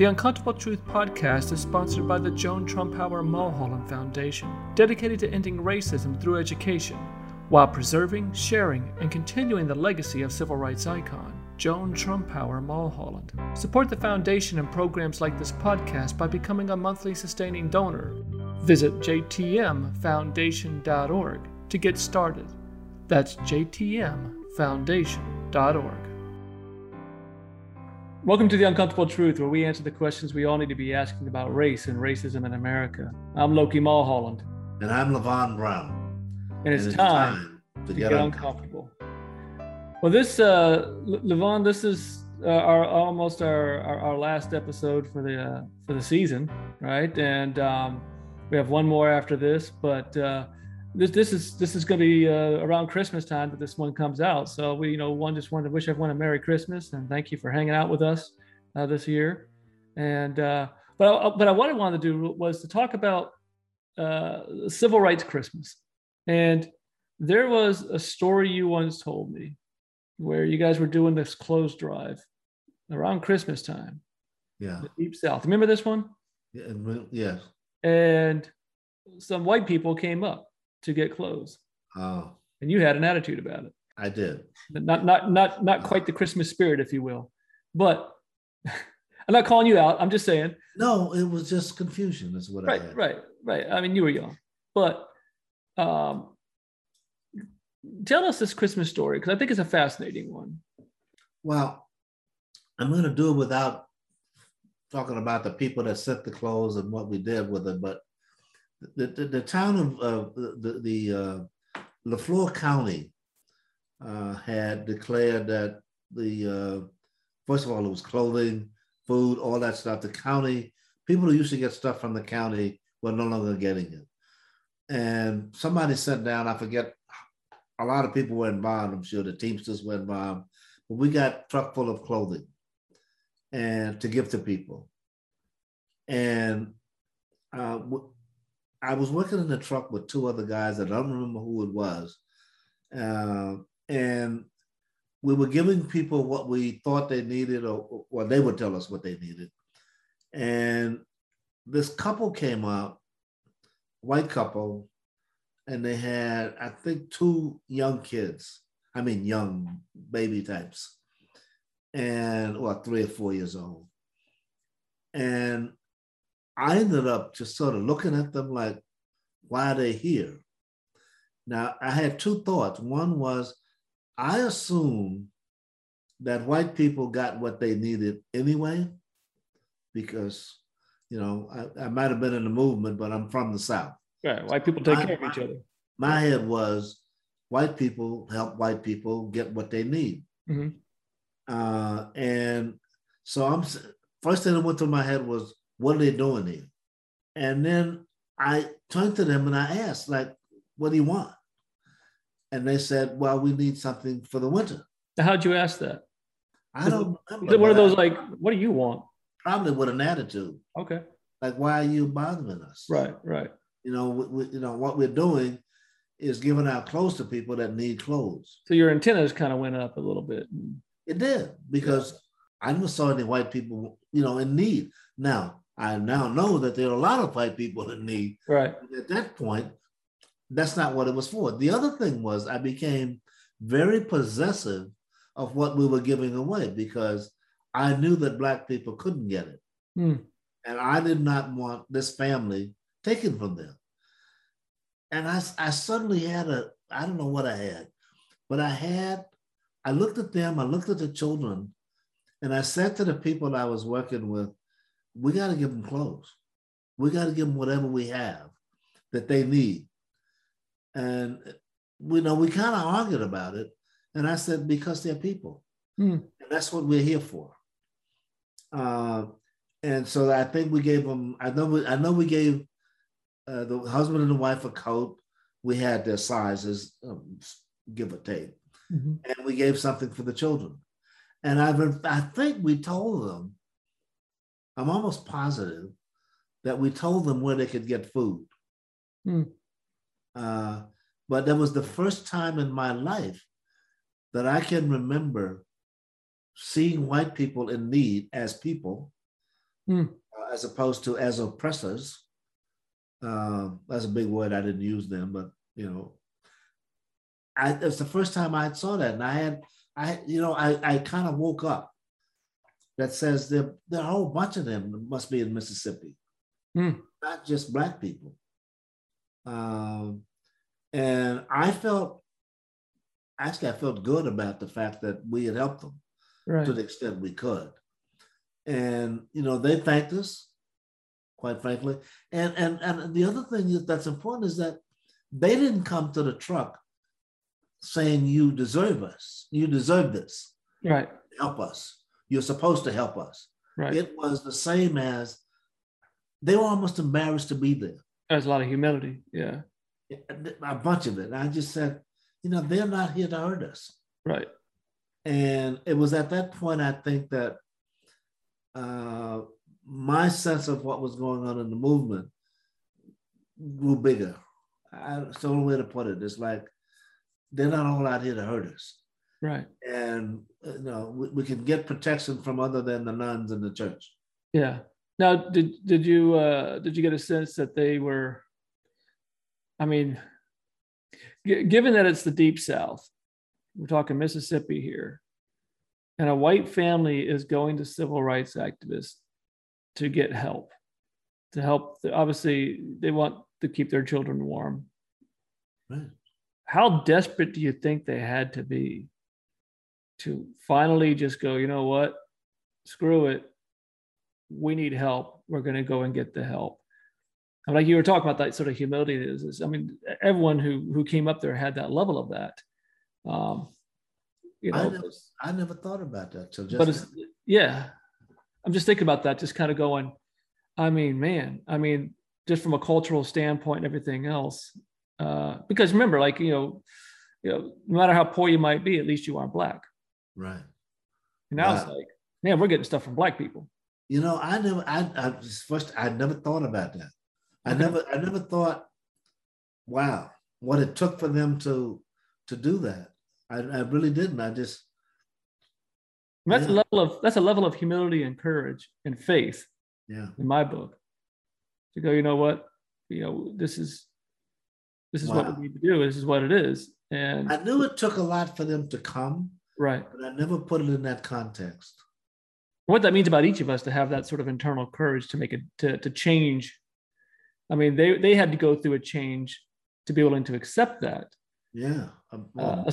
The Uncomfortable Truth podcast is sponsored by the Joan Trumpauer Mulholland Foundation, dedicated to ending racism through education while preserving, sharing, and continuing the legacy of civil rights icon Joan Trumpauer Mulholland. Support the foundation and programs like this podcast by becoming a monthly sustaining donor. Visit jtmfoundation.org to get started. That's jtmfoundation.org. Welcome to The Uncomfortable Truth, where we answer the questions we all need to be asking about race and racism in America. I'm Loki Mulholland. And I'm Luvaghn Brown. And it's, and it's time, time, to, get, get uncomfortable. uncomfortable. Well, this, uh, Luvaghn, this is uh, our almost our, our, our, last episode for the uh, for the season, right? And um, we have one more after this, but uh, this this is this is going to be uh, around Christmas time that this one comes out. So we, you know, one just wanted to wish everyone a Merry Christmas and thank you for hanging out with us uh, this year. And uh, but I, but I, what I wanted to do was to talk about uh, Civil Rights Christmas. And there was a story you once told me where you guys were doing this clothes drive around Christmas time. Yeah. Deep South. Remember this one? Yeah. Yes. And some white people came up to get clothes. Oh. And you had an attitude about it. I did. Not not not not quite the Christmas spirit, if you will. But I'm not calling you out. I'm just saying. No, it was just confusion. Is what right, I had. Right, right. I mean, you were young, but um, tell us this Christmas story because I think it's a fascinating one. Well, I'm going to do it without talking about the people that sent the clothes and what we did with it, but the, the, the town of uh, the, the uh, Leflore County uh, had declared that the, uh, first of all, it was clothing, food, all that stuff. The county, people who used to get stuff from the county were no longer getting it. And somebody sent down, I forget, a lot of people were involved. I'm sure the Teamsters were involved, but we got truck full of clothing and to give to people. And uh, I was working in the truck with two other guys. That I don't remember who it was, uh, and we were giving people what we thought they needed, or, or they would tell us what they needed. And this couple came up, white couple, and they had, I think, two young kids. I mean, young baby types, and well, three or four years old. And I ended up just sort of looking at them like, why are they here? Now, I had two thoughts. One was, I assume that white people got what they needed anyway, because, you know, I, I might have been in the movement, but I'm from the South. Right. White people take my, care of each other. My head was white people help white people get what they need. Mm-hmm. Uh, and so I'm first thing that went through my head was what are they doing here? And then I turned to them and I asked, like, what do you want? And they said, well, we need something for the winter. How'd you ask that? I don't remember. One of those like, what do you want? Probably with an attitude. Okay. Like, why are you bothering us? Right, right. You know, we, we, you know what we're doing is giving out clothes to people that need clothes. So your antennas kind of went up a little bit. It did because I never saw any white people, you know, in need. Now, I now know that there are a lot of white people in need. Right. At that point, that's not what it was for. The other thing was I became very possessive of what we were giving away because I knew that black people couldn't get it. Hmm. And I did not want this family taken from them. And I, I suddenly had a, I don't know what I had, but I had, I looked at them, I looked at the children, and I said to the people I was working with, we got to give them clothes. We got to give them whatever we have that they need. And we know we kind of argued about it. And I said, because they're people. Hmm. And that's what we're here for. Uh, and so I think we gave them, I know we, I know we gave uh, the husband and the wife a coat. We had their sizes, um, give or take. Mm-hmm. And we gave something for the children. And I've, I think we told them I'm almost positive that we told them where they could get food. Hmm. Uh, but that was the first time in my life that I can remember seeing white people in need as people mm. uh, as opposed to as oppressors. Uh, that's a big word. I didn't use them, but you know, I, was the first time I saw that, and I had, I, you know, I, I kind of woke up. That says there, there are a whole bunch of them must be in Mississippi, mm. not just black people. Um, and I felt, actually, I felt good about the fact that we had helped them right. to the extent we could. And you know, they thanked us, quite frankly. And and and the other thing that's important is that they didn't come to the truck saying you deserve us, you deserve this. Right. Help us. You're supposed to help us. Right. It was the same as they were almost embarrassed to be there. There's a lot of humility. Yeah. A bunch of it. I just said, you know, they're not here to hurt us. Right. And it was at that point, I think that uh, my sense of what was going on in the movement grew bigger. I, it's the only way to put it. It's like they're not all out here to hurt us. Right. And you know, we, we can get protection from other than the nuns in the church. Yeah. Now, did did you uh, did you get a sense that they were? I mean, g- given that it's the deep South, we're talking Mississippi here, and a white family is going to civil rights activists to get help, to help. Obviously, they want to keep their children warm. Right. How desperate do you think they had to be to finally just go, you know what? Screw it. We need help. We're going to go and get the help. And like you were talking about that sort of humility is, I mean, everyone who who came up there had that level of that. Um, you know, I never, I never thought about that till just. But it's, yeah, I'm just thinking about that, just kind of going. I mean, man, I mean, just from a cultural standpoint and everything else, uh, because remember, like you know, you know, no matter how poor you might be, at least you aren't black. Right. And now was like, man, we're getting stuff from black people. You know, I never, I, I first, I never thought about that. I never, I never thought, wow, what it took for them to, to do that. I, I really didn't. I just. That's yeah. a level of that's a level of humility and courage and faith. Yeah. In my book, to go, you know what, you know, this is this is wow. what we need to do. This is what it is. And I knew it took a lot for them to come. Right. But I never put it in that context. What that means about each of us to have that sort of internal courage to make it to, to change. I mean, they they had to go through a change to be willing to accept that. Yeah. Uh,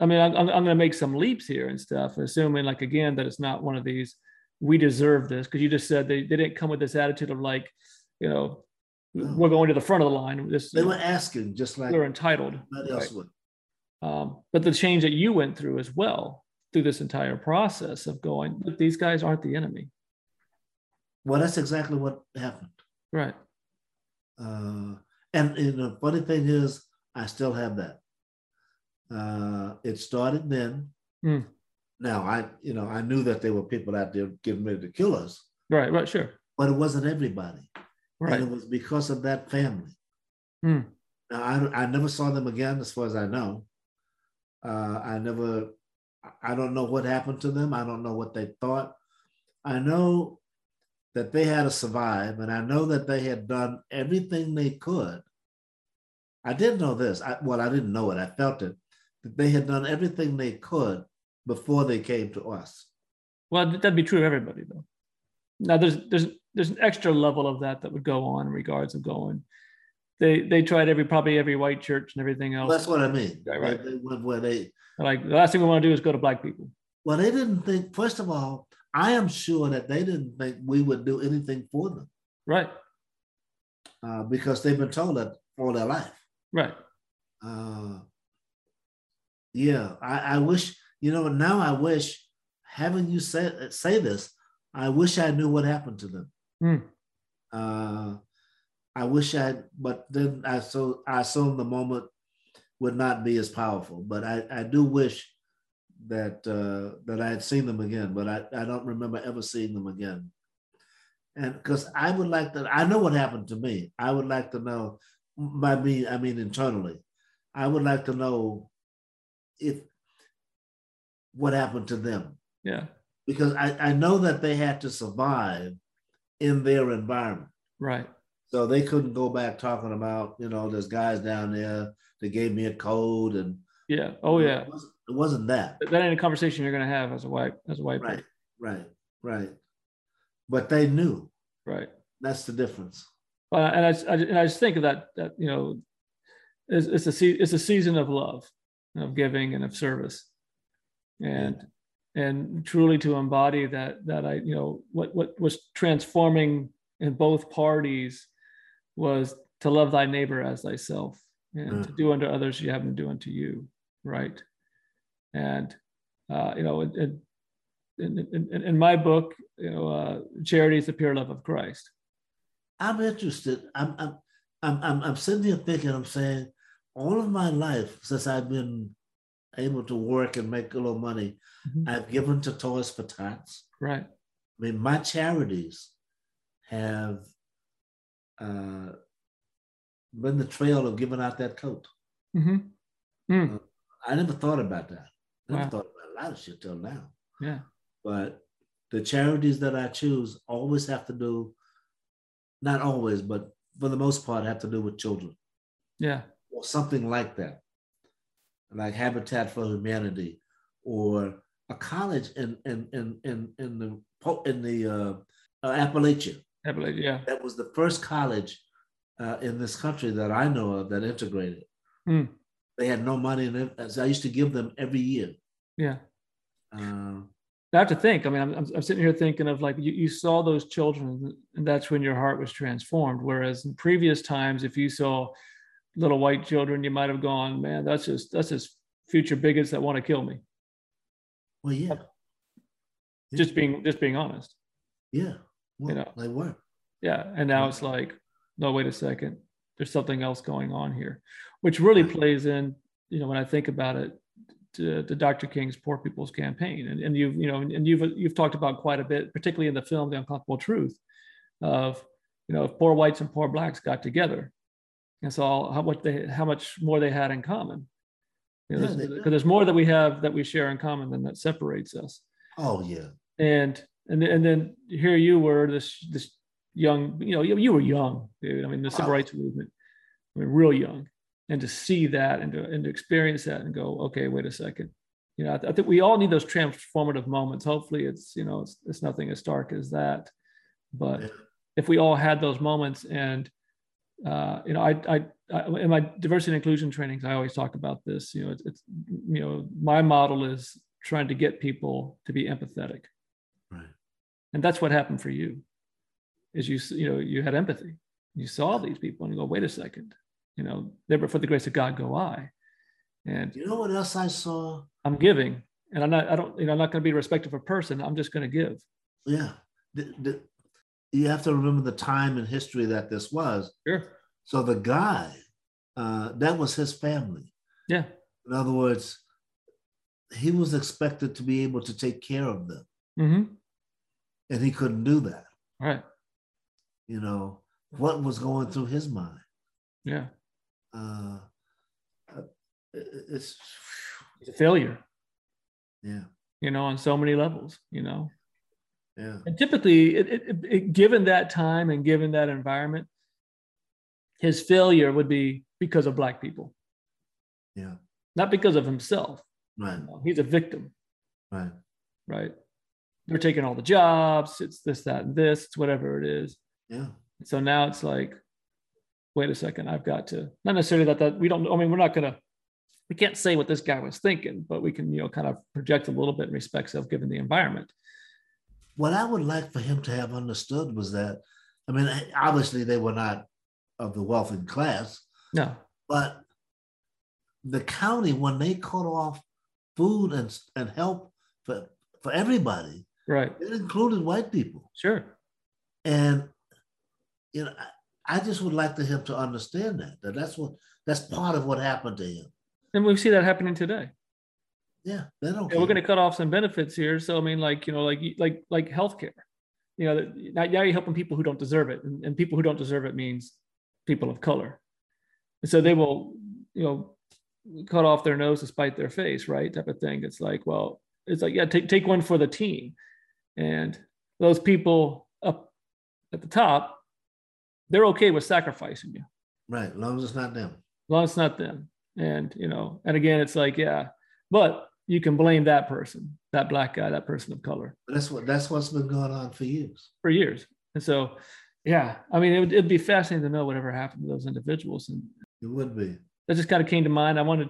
I mean, I'm, I'm going to make some leaps here and stuff, assuming like again that it's not one of these. We deserve this because you just said they, they didn't come with this attitude of like, you know, no. we're going to the front of the line. This, they were asking just like they're entitled. Right. Um, but the change that you went through as well through this entire process of going, but these guys aren't the enemy. Well, that's exactly what happened. Right. Uh, and, and the funny thing is, I still have that. Uh, it started then. Mm. Now I, you know, I knew that there were people out there getting ready to kill us. Right. Right. Sure. But it wasn't everybody. Right. And it was because of that family. Mm. Now I, I never saw them again, as far as I know. Uh, I never, I don't know what happened to them. I don't know what they thought. I know that they had to survive, and I know that they had done everything they could. I did know this. I, well, I didn't know it. I felt it. That they had done everything they could before they came to us. Well, that'd be true of everybody, though. Now, there's there's there's an extra level of that that would go on in regards of going. They they tried every probably every white church and everything else. Well, that's what I mean. Right, right. They, they went where they like the last thing we want to do is go to black people. Well, they didn't think. First of all, I am sure that they didn't think we would do anything for them. Right. Uh, because they've been told that all their life. Right. Uh, yeah, I, I wish you know. Now I wish having you say say this. I wish I knew what happened to them. Mm. Uh, I wish I, but then I so I assume the moment would not be as powerful. But I, I do wish that uh, that I had seen them again, but I, I don't remember ever seeing them again. And because I would like to, I know what happened to me. I would like to know, by me, I mean internally, I would like to know if what happened to them. Yeah. Because I, I know that they had to survive in their environment. Right. So they couldn't go back talking about, you know, there's guys down there that gave me a code and yeah. Oh yeah. It wasn't, it wasn't that. That ain't a conversation you're gonna have as a white as a white right, person. right, right. But they knew. Right. That's the difference. Well, and I, I and I just think of that that you know, it's, it's a it's a season of love, of giving and of service, and and truly to embody that that I you know what what was transforming in both parties was to love thy neighbor as thyself and mm. to do unto others you haven't do unto you right? And uh, you know in, in, in, in, my book you know uh, charity is the pure love of christ. I'm interested. I'm i'm i'm, I'm, I'm sitting here thinking i'm saying all of my life since i've been able to work and make a little money mm-hmm. i've given to toys for tots. Right. I mean my charities have uh, been the trail of giving out that coat. Mm-hmm. Mm. Uh, I never thought about that. I never wow. thought about a lot of shit till now. Yeah. But the charities that I choose always have to do, not always, but for the most part, have to do with children. Yeah. Or something like that, like Habitat for Humanity, or a college in in in in in the in the uh, uh, Appalachia. Appalachia, yeah. That was the first college uh, in this country that I know of that integrated. Mm. They had no money, and I used to give them every year. Yeah. Uh, I have to think. I mean, I'm, I'm sitting here thinking of like you, you saw those children, and that's when your heart was transformed. Whereas in previous times, if you saw little white children, you might have gone, "Man, that's just that's just future bigots that want to kill me." Well, yeah. Just being just being honest. Yeah. Well, you know, they were. Yeah, and now it's like no, wait a second, there's something else going on here, which really plays in, you know, when I think about it, to, to Dr. King's Poor People's Campaign, and, and you've, you know, and you've you've talked about quite a bit, particularly in the film The Uncomfortable Truth, of, you know, if poor whites and poor blacks got together, and saw how much they how much more they had in common. You know, yeah, because there's more that we have that we share in common than that separates us. Oh yeah. And and and then here you were this this young, you know, you, you were young, dude. I mean, the civil rights movement, I mean, real young. And to see that and to, and to experience that and go, okay, wait a second. You know, I, th- I think we all need those transformative moments. Hopefully it's, you know, it's, it's nothing as stark as that. But yeah. if we all had those moments and, uh, you know, I, I, I, in my diversity and inclusion trainings, I always talk about this. You know, it's, it's, you know, my model is trying to get people to be empathetic? And that's what happened for you is you you know you had empathy. You saw these people and you go wait a second. You know never for the grace of god go i. And you know what else i saw? I'm giving and i'm not i don't you know i'm not going to be respectful of a person. I'm just going to give. Yeah. The, the, you have to remember the time and history that this was. Sure. So the guy uh, that was his family. Yeah. In other words he was expected to be able to take care of them. Mm-hmm. And he couldn't do that right you know, what was going through his mind. Yeah. Uh, uh it's, it's a failure. Yeah. You know, on so many levels, you know. Yeah. And typically, it, it, it, given that time and given that environment, his failure would be because of Black people. Yeah. Not because of himself. Right. he's a victim. Right. Right. They're taking all the jobs. It's this, that, and this. It's whatever it is. Yeah. So now it's like, wait a second, I've got to not necessarily that that we don't. I mean, we're not gonna we can't say what this guy was thinking, but we can you know kind of project a little bit in respects of given the environment. What I would like for him to have understood was that, I mean, obviously they were not of the wealthy class. No. But the county, when they cut off food and, and help for, for everybody, right, it included white people. Sure. And you know, I, I just would like to him to understand that that that's what that's part of what happened to him. And we see that happening today. Yeah, they don't. Yeah, we're going to cut off some benefits here. So I mean, like you know, like like like healthcare. You know, now, now you're helping people who don't deserve it, and, and people who don't deserve it means people of color. And so they will, you know, cut off their nose to spite their face, right? Type of thing. It's like, well, it's like, yeah, take take one for the team, and those people up at the top, they're okay with sacrificing you. Right. As long as it's not them. As long as it's not them. And, you know, and again, it's like, yeah, but you can blame that person, that black guy, that person of color. But that's what that's what's been going on for years. For years. And so, yeah, I mean, it would it'd be fascinating to know whatever happened to those individuals. And it would be. That just kind of came to mind. I wanted,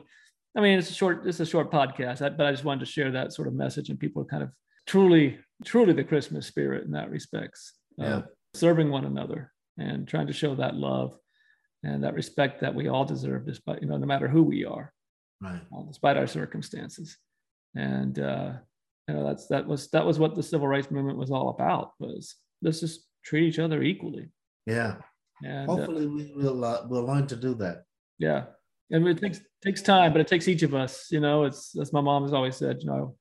I mean, it's a short, it's a short podcast, but I just wanted to share that sort of message and people kind of truly, truly the Christmas spirit in that respects. Yeah. serving one another and trying to show that love and that respect that we all deserve, despite, you know, no matter who we are, right. Uh, despite our circumstances. And, uh, you know, that's, that was, that was what the civil rights movement was all about was let's just treat each other equally. Yeah. And uh, hopefully uh, we will, uh, we'll learn to do that. Yeah. And it takes, takes time, but it takes each of us, you know, it's, as my mom has always said, you know,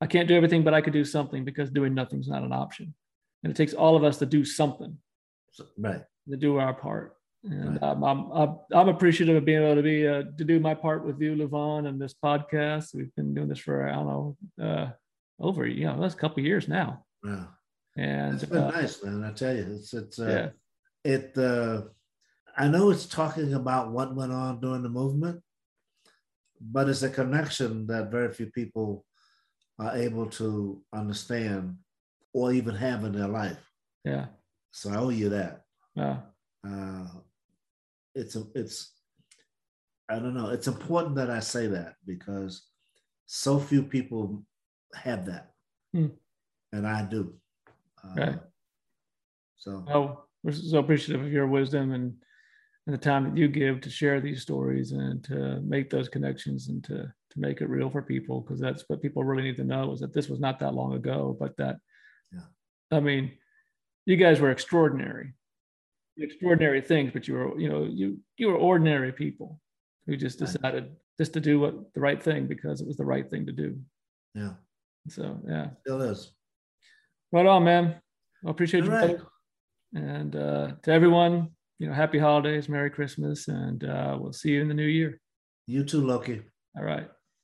I can't do everything, but I could do something because doing nothing is not an option. And it takes all of us to do something. Right. To do our part. And right. um, I'm, I'm, I'm appreciative of being able to be uh, to do my part with you, Luvaghn, and this podcast. We've been doing this for I don't know uh, over you know that's a couple years now. Yeah, and it's been uh, nice, man. I tell you, it's it's uh, yeah. it. Uh, I know it's talking about what went on during the movement, but it's a connection that very few people are able to understand or even have in their life. Yeah. So I owe you that. Yeah. Uh, it's a, it's I don't know. It's important that I say that because so few people have that, hmm. and I do. Uh, right. So. Oh, we're so appreciative of your wisdom and and the time that you give to share these stories and to make those connections and to to make it real for people because that's what people really need to know is that this was not that long ago, but that. Yeah. I mean, you guys were extraordinary extraordinary things, but you were, you know, you you were ordinary people who just decided just to do what the right thing because it was the right thing to do. Yeah. So yeah. Still is. Right on, man. I appreciate All you. Right. And uh, to everyone, you know, happy holidays, Merry Christmas, and uh, we'll see you in the new year. You too, Loki. All right.